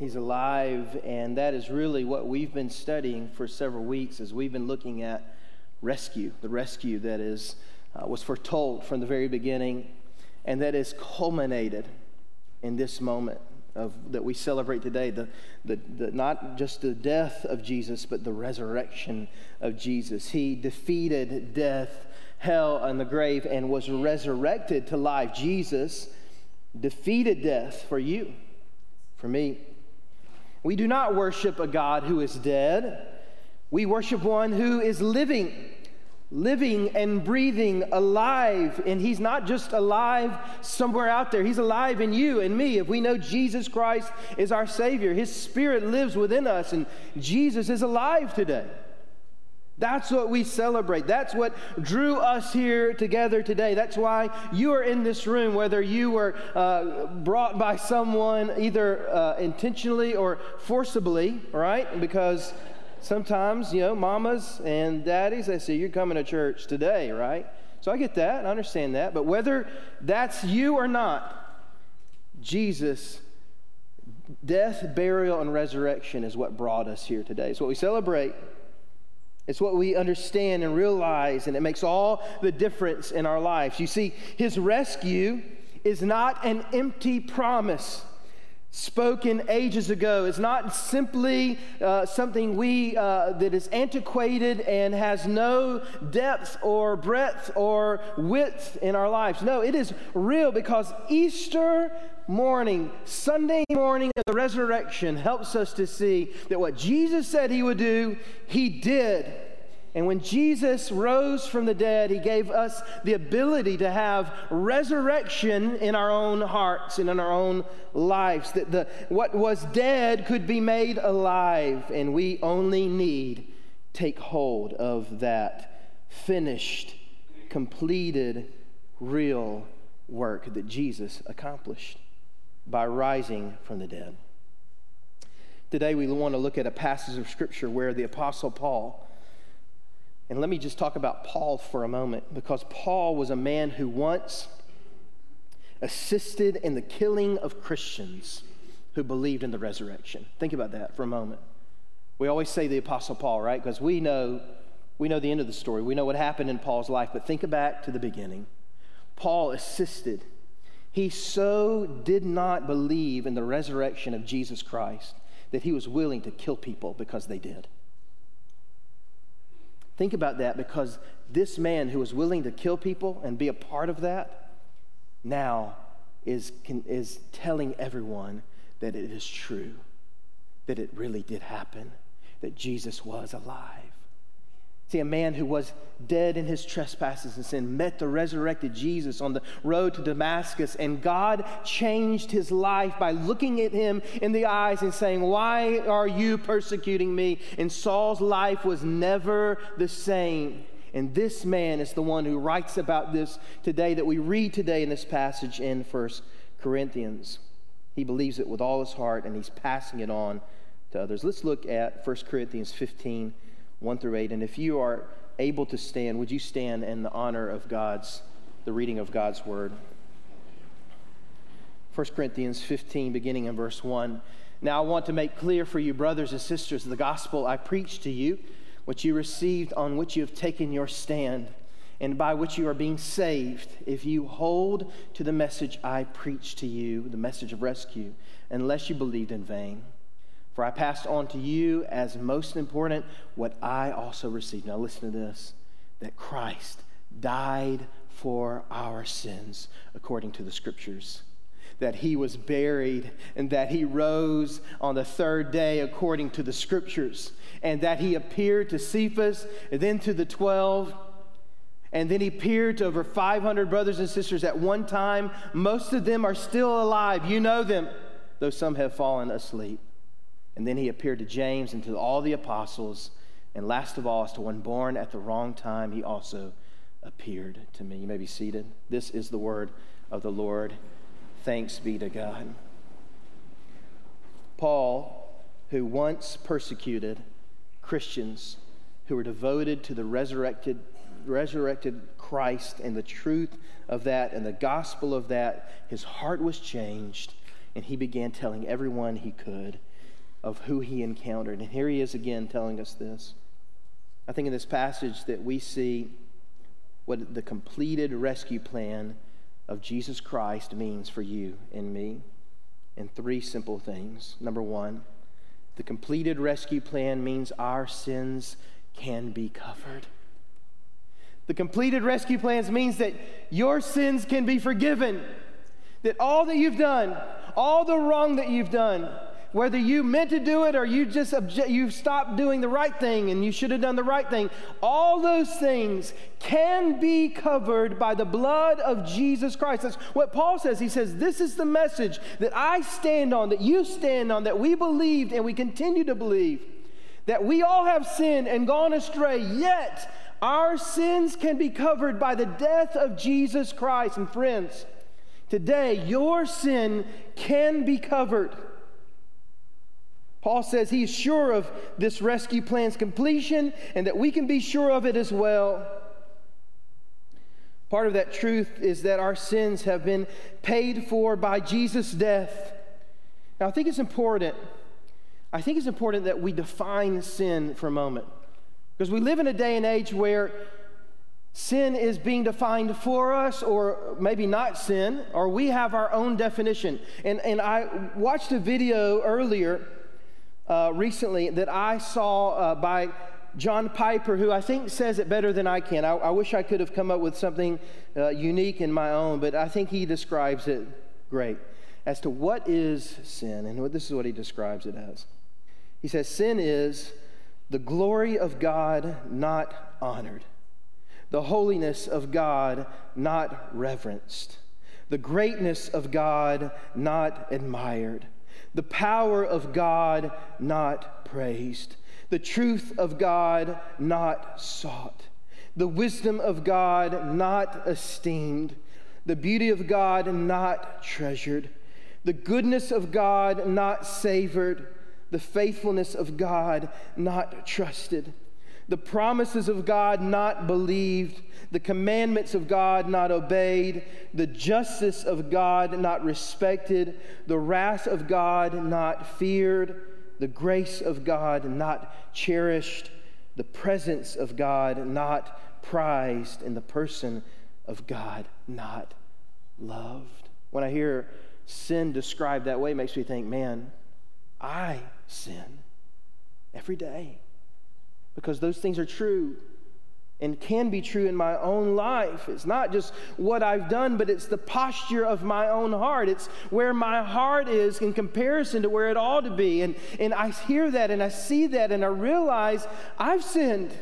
He's alive, and that is really what we've been studying for several weeks as we've been looking at rescue, the rescue that is, uh, was foretold from the very beginning, and that is culminated in this moment of, that we celebrate today the, the, the, not just the death of Jesus, but the resurrection of Jesus. He defeated death, hell, and the grave and was resurrected to life. Jesus defeated death for you, for me. We do not worship a God who is dead, we worship one who is living living and breathing, alive. And He's not just alive somewhere out there, He's alive in you and me. If we know Jesus Christ is our Savior, His Spirit lives within us, and Jesus is alive today. That's what we celebrate. That's what drew us here together today. That's why you are in this room, whether you were uh, brought by someone either uh, intentionally or forcibly, right? Because sometimes, you know, mamas and daddies, they say, You're coming to church today, right? So I get that, I understand that. But whether that's you or not, Jesus, death, burial, and resurrection is what brought us here today. It's what we celebrate. It's what we understand and realize, and it makes all the difference in our lives. You see, his rescue is not an empty promise spoken ages ago is not simply uh, something we uh, that is antiquated and has no depth or breadth or width in our lives. No it is real because easter morning sunday morning of the resurrection helps us to see that what jesus said he would do he did and when Jesus rose from the dead, he gave us the ability to have resurrection in our own hearts and in our own lives. That the, what was dead could be made alive, and we only need take hold of that finished, completed, real work that Jesus accomplished by rising from the dead. Today, we want to look at a passage of Scripture where the Apostle Paul and let me just talk about Paul for a moment because Paul was a man who once assisted in the killing of Christians who believed in the resurrection. Think about that for a moment. We always say the apostle Paul, right? Because we know we know the end of the story. We know what happened in Paul's life, but think back to the beginning. Paul assisted. He so did not believe in the resurrection of Jesus Christ that he was willing to kill people because they did. Think about that because this man who was willing to kill people and be a part of that now is, is telling everyone that it is true, that it really did happen, that Jesus was alive. See, a man who was dead in his trespasses and sin met the resurrected Jesus on the road to Damascus, and God changed his life by looking at him in the eyes and saying, Why are you persecuting me? And Saul's life was never the same. And this man is the one who writes about this today that we read today in this passage in First Corinthians. He believes it with all his heart and he's passing it on to others. Let's look at 1 Corinthians 15 1 through 8. And if you are able to stand, would you stand in the honor of God's, the reading of God's word? 1 Corinthians 15, beginning in verse 1. Now I want to make clear for you, brothers and sisters, the gospel I preached to you, which you received, on which you have taken your stand, and by which you are being saved, if you hold to the message I preached to you, the message of rescue, unless you believed in vain. For I passed on to you as most important what I also received. Now, listen to this that Christ died for our sins according to the scriptures. That he was buried and that he rose on the third day according to the scriptures, and that he appeared to Cephas and then to the twelve. And then he appeared to over 500 brothers and sisters at one time. Most of them are still alive. You know them, though some have fallen asleep. And then he appeared to James and to all the apostles. And last of all, as to one born at the wrong time, he also appeared to me. You may be seated. This is the word of the Lord. Thanks be to God. Paul, who once persecuted Christians who were devoted to the resurrected, resurrected Christ and the truth of that and the gospel of that, his heart was changed, and he began telling everyone he could of who he encountered. And here he is again telling us this. I think in this passage that we see what the completed rescue plan of Jesus Christ means for you and me in three simple things. Number one, the completed rescue plan means our sins can be covered. The completed rescue plans means that your sins can be forgiven. That all that you've done, all the wrong that you've done, whether you meant to do it or you just obje- you stopped doing the right thing and you should have done the right thing, all those things can be covered by the blood of Jesus Christ. That's what Paul says. He says, This is the message that I stand on, that you stand on, that we believed and we continue to believe. That we all have sinned and gone astray, yet our sins can be covered by the death of Jesus Christ. And friends, today your sin can be covered. Paul says he's sure of this rescue plan's completion and that we can be sure of it as well. Part of that truth is that our sins have been paid for by Jesus' death. Now, I think it's important. I think it's important that we define sin for a moment. Because we live in a day and age where sin is being defined for us, or maybe not sin, or we have our own definition. And, and I watched a video earlier uh, recently that I saw uh, by John Piper, who I think says it better than I can. I, I wish I could have come up with something uh, unique in my own, but I think he describes it great as to what is sin. And this is what he describes it as. He says, Sin is the glory of God not honored, the holiness of God not reverenced, the greatness of God not admired the power of God not praised, the truth of God not sought, the wisdom of God not esteemed, the beauty of God not treasured, the goodness of God not savored, the faithfulness of God not trusted, the promises of God not believed the commandments of God not obeyed, the justice of God not respected, the wrath of God not feared, the grace of God not cherished, the presence of God not prized, and the person of God not loved. When I hear sin described that way, makes me think, man, I sin every day because those things are true and can be true in my own life. It's not just what I've done, but it's the posture of my own heart. It's where my heart is in comparison to where it ought to be. And, and I hear that and I see that and I realize I've sinned.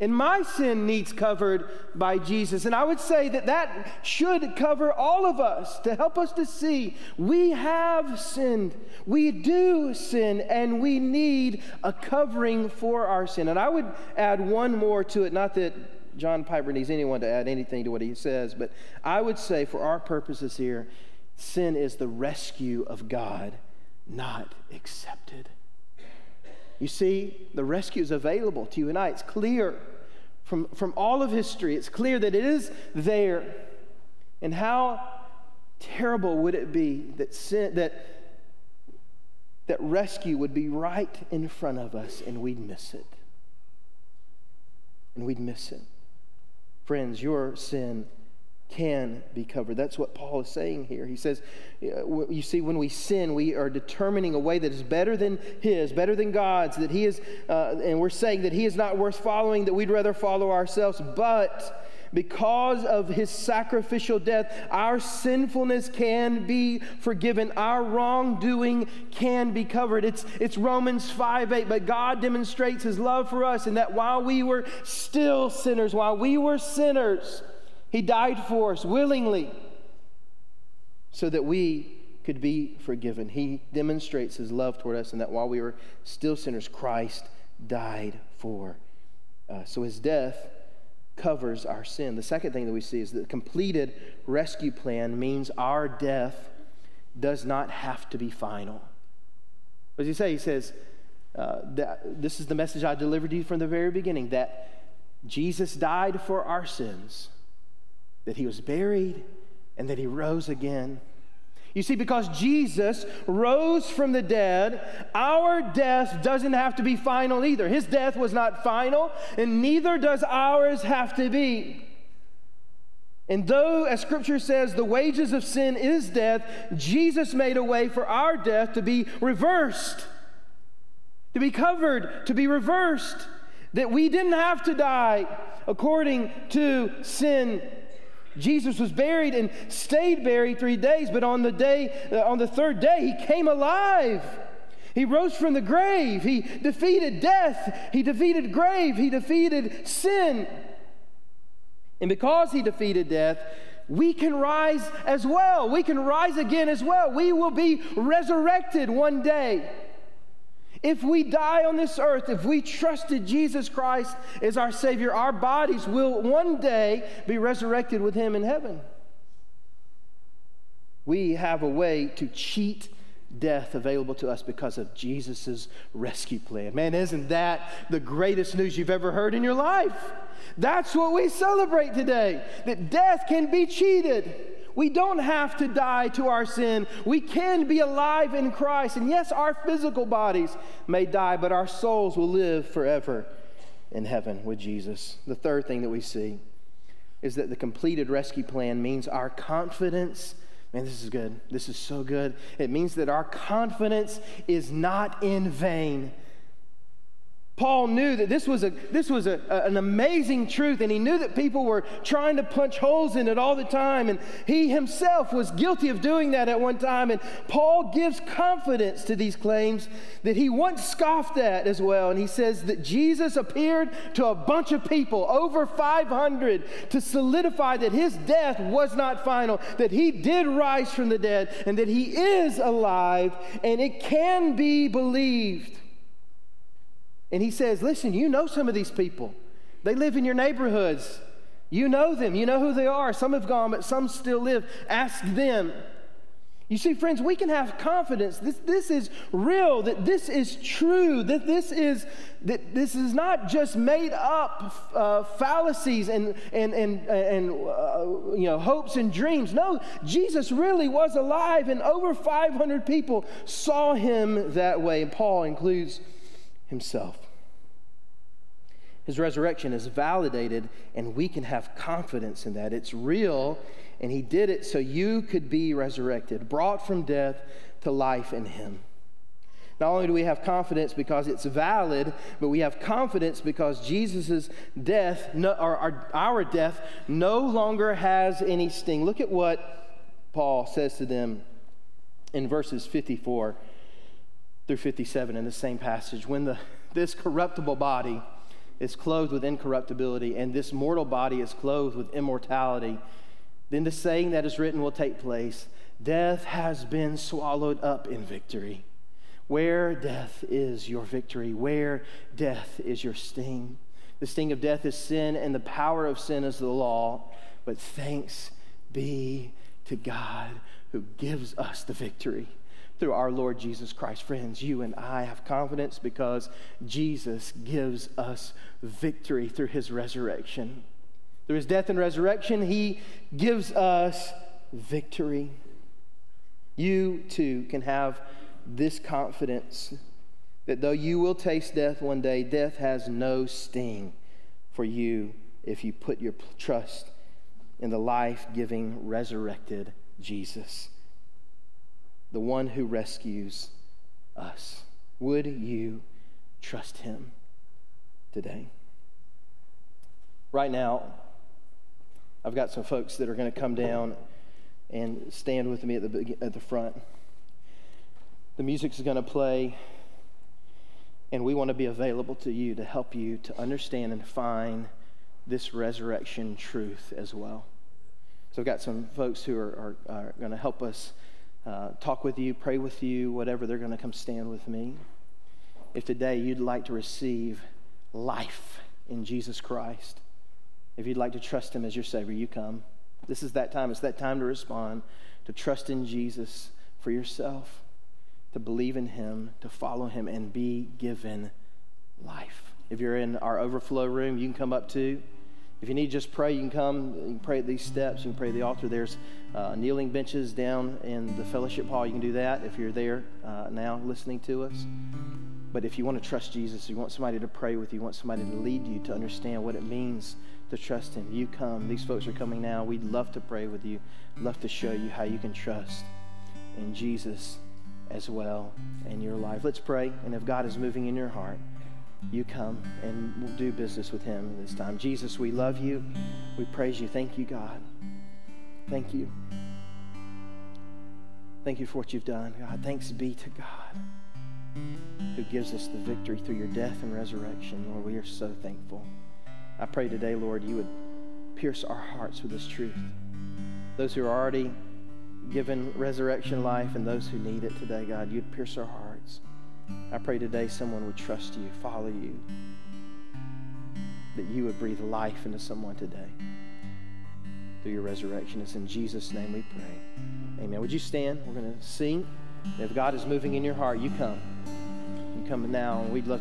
And my sin needs covered by Jesus. And I would say that that should cover all of us to help us to see we have sinned. We do sin, and we need a covering for our sin. And I would add one more to it, not that John Piper needs anyone to add anything to what he says, but I would say for our purposes here, sin is the rescue of God, not accepted. You see, the rescue is available to you and I. It's clear from, from all of history. It's clear that it is there. And how terrible would it be that, sin, that, that rescue would be right in front of us and we'd miss it? And we'd miss it. Friends, your sin can be covered. That's what Paul is saying here. He says, you see, when we sin, we are determining a way that is better than His, better than God's, that He is, uh, and we're saying that He is not worth following, that we'd rather follow ourselves. But because of His sacrificial death, our sinfulness can be forgiven. Our wrongdoing can be covered. It's, it's Romans 5 8. But God demonstrates His love for us, and that while we were still sinners, while we were sinners, he died for us willingly so that we could be forgiven. He demonstrates his love toward us, and that while we were still sinners, Christ died for us. So his death covers our sin. The second thing that we see is that the completed rescue plan means our death does not have to be final. What does he say? He says, uh, that, This is the message I delivered to you from the very beginning that Jesus died for our sins that he was buried and that he rose again. You see, because Jesus rose from the dead, our death doesn't have to be final either. His death was not final, and neither does ours have to be. And though, as scripture says, the wages of sin is death, Jesus made a way for our death to be reversed, to be covered, to be reversed, that we didn't have to die according to sin Jesus was buried and stayed buried three days, but on the day, uh, on the third day, he came alive. He rose from the grave. He defeated death. He defeated grave. He defeated sin. And because he defeated death, we can rise as well. We can rise again as well. We will be resurrected one day. If we die on this earth, if we trusted Jesus Christ as our Savior, our bodies will one day be resurrected with Him in heaven. We have a way to cheat death available to us because of Jesus' rescue plan. Man, isn't that the greatest news you've ever heard in your life? That's what we celebrate today that death can be cheated. We don't have to die to our sin. We can be alive in Christ. And yes, our physical bodies may die, but our souls will live forever in heaven with Jesus. The third thing that we see is that the completed rescue plan means our confidence. Man, this is good. This is so good. It means that our confidence is not in vain. Paul knew that this was, a, this was a, a, an amazing truth, and he knew that people were trying to punch holes in it all the time. And he himself was guilty of doing that at one time. And Paul gives confidence to these claims that he once scoffed at as well. And he says that Jesus appeared to a bunch of people, over 500, to solidify that his death was not final, that he did rise from the dead, and that he is alive, and it can be believed. And he says, Listen, you know some of these people. They live in your neighborhoods. You know them. You know who they are. Some have gone, but some still live. Ask them. You see, friends, we can have confidence. This, this is real, that this is true, that this is, that this is not just made up uh, fallacies and, and, and, and uh, you know, hopes and dreams. No, Jesus really was alive, and over 500 people saw him that way. And Paul includes himself. His resurrection is validated, and we can have confidence in that. It's real, and he did it so you could be resurrected, brought from death to life in him. Not only do we have confidence because it's valid, but we have confidence because Jesus' death, no, or our, our death, no longer has any sting. Look at what Paul says to them in verses 54 through 57 in the same passage. When the, this corruptible body is clothed with incorruptibility and this mortal body is clothed with immortality, then the saying that is written will take place Death has been swallowed up in victory. Where death is your victory, where death is your sting. The sting of death is sin, and the power of sin is the law. But thanks be to God who gives us the victory through our Lord Jesus Christ. Friends, you and I have confidence because Jesus gives us victory through his resurrection. Through his death and resurrection, he gives us victory. You too can have this confidence that though you will taste death one day, death has no sting for you if you put your trust in the life giving, resurrected Jesus the one who rescues us. Would you trust him today? Right now, I've got some folks that are going to come down and stand with me at the, at the front. The music's going to play, and we want to be available to you to help you to understand and find this resurrection truth as well. So I've got some folks who are, are, are going to help us uh, talk with you, pray with you, whatever, they're going to come stand with me. If today you'd like to receive life in Jesus Christ, if you'd like to trust Him as your Savior, you come. This is that time. It's that time to respond, to trust in Jesus for yourself, to believe in Him, to follow Him, and be given life. If you're in our overflow room, you can come up too. If you need just pray, you can come. You can pray at these steps. You can pray at the altar. There's uh, kneeling benches down in the fellowship hall. You can do that if you're there uh, now listening to us. But if you want to trust Jesus, you want somebody to pray with you, you want somebody to lead you to understand what it means to trust Him, you come. These folks are coming now. We'd love to pray with you, love to show you how you can trust in Jesus as well in your life. Let's pray. And if God is moving in your heart, you come and we'll do business with him this time. Jesus, we love you. We praise you. Thank you, God. Thank you. Thank you for what you've done, God. Thanks be to God who gives us the victory through your death and resurrection. Lord, we are so thankful. I pray today, Lord, you would pierce our hearts with this truth. Those who are already given resurrection life and those who need it today, God, you'd pierce our hearts. I pray today someone would trust you, follow you, that you would breathe life into someone today through your resurrection. It's in Jesus' name we pray. Amen. Would you stand? We're going to sing. If God is moving in your heart, you come. You come now, and we'd love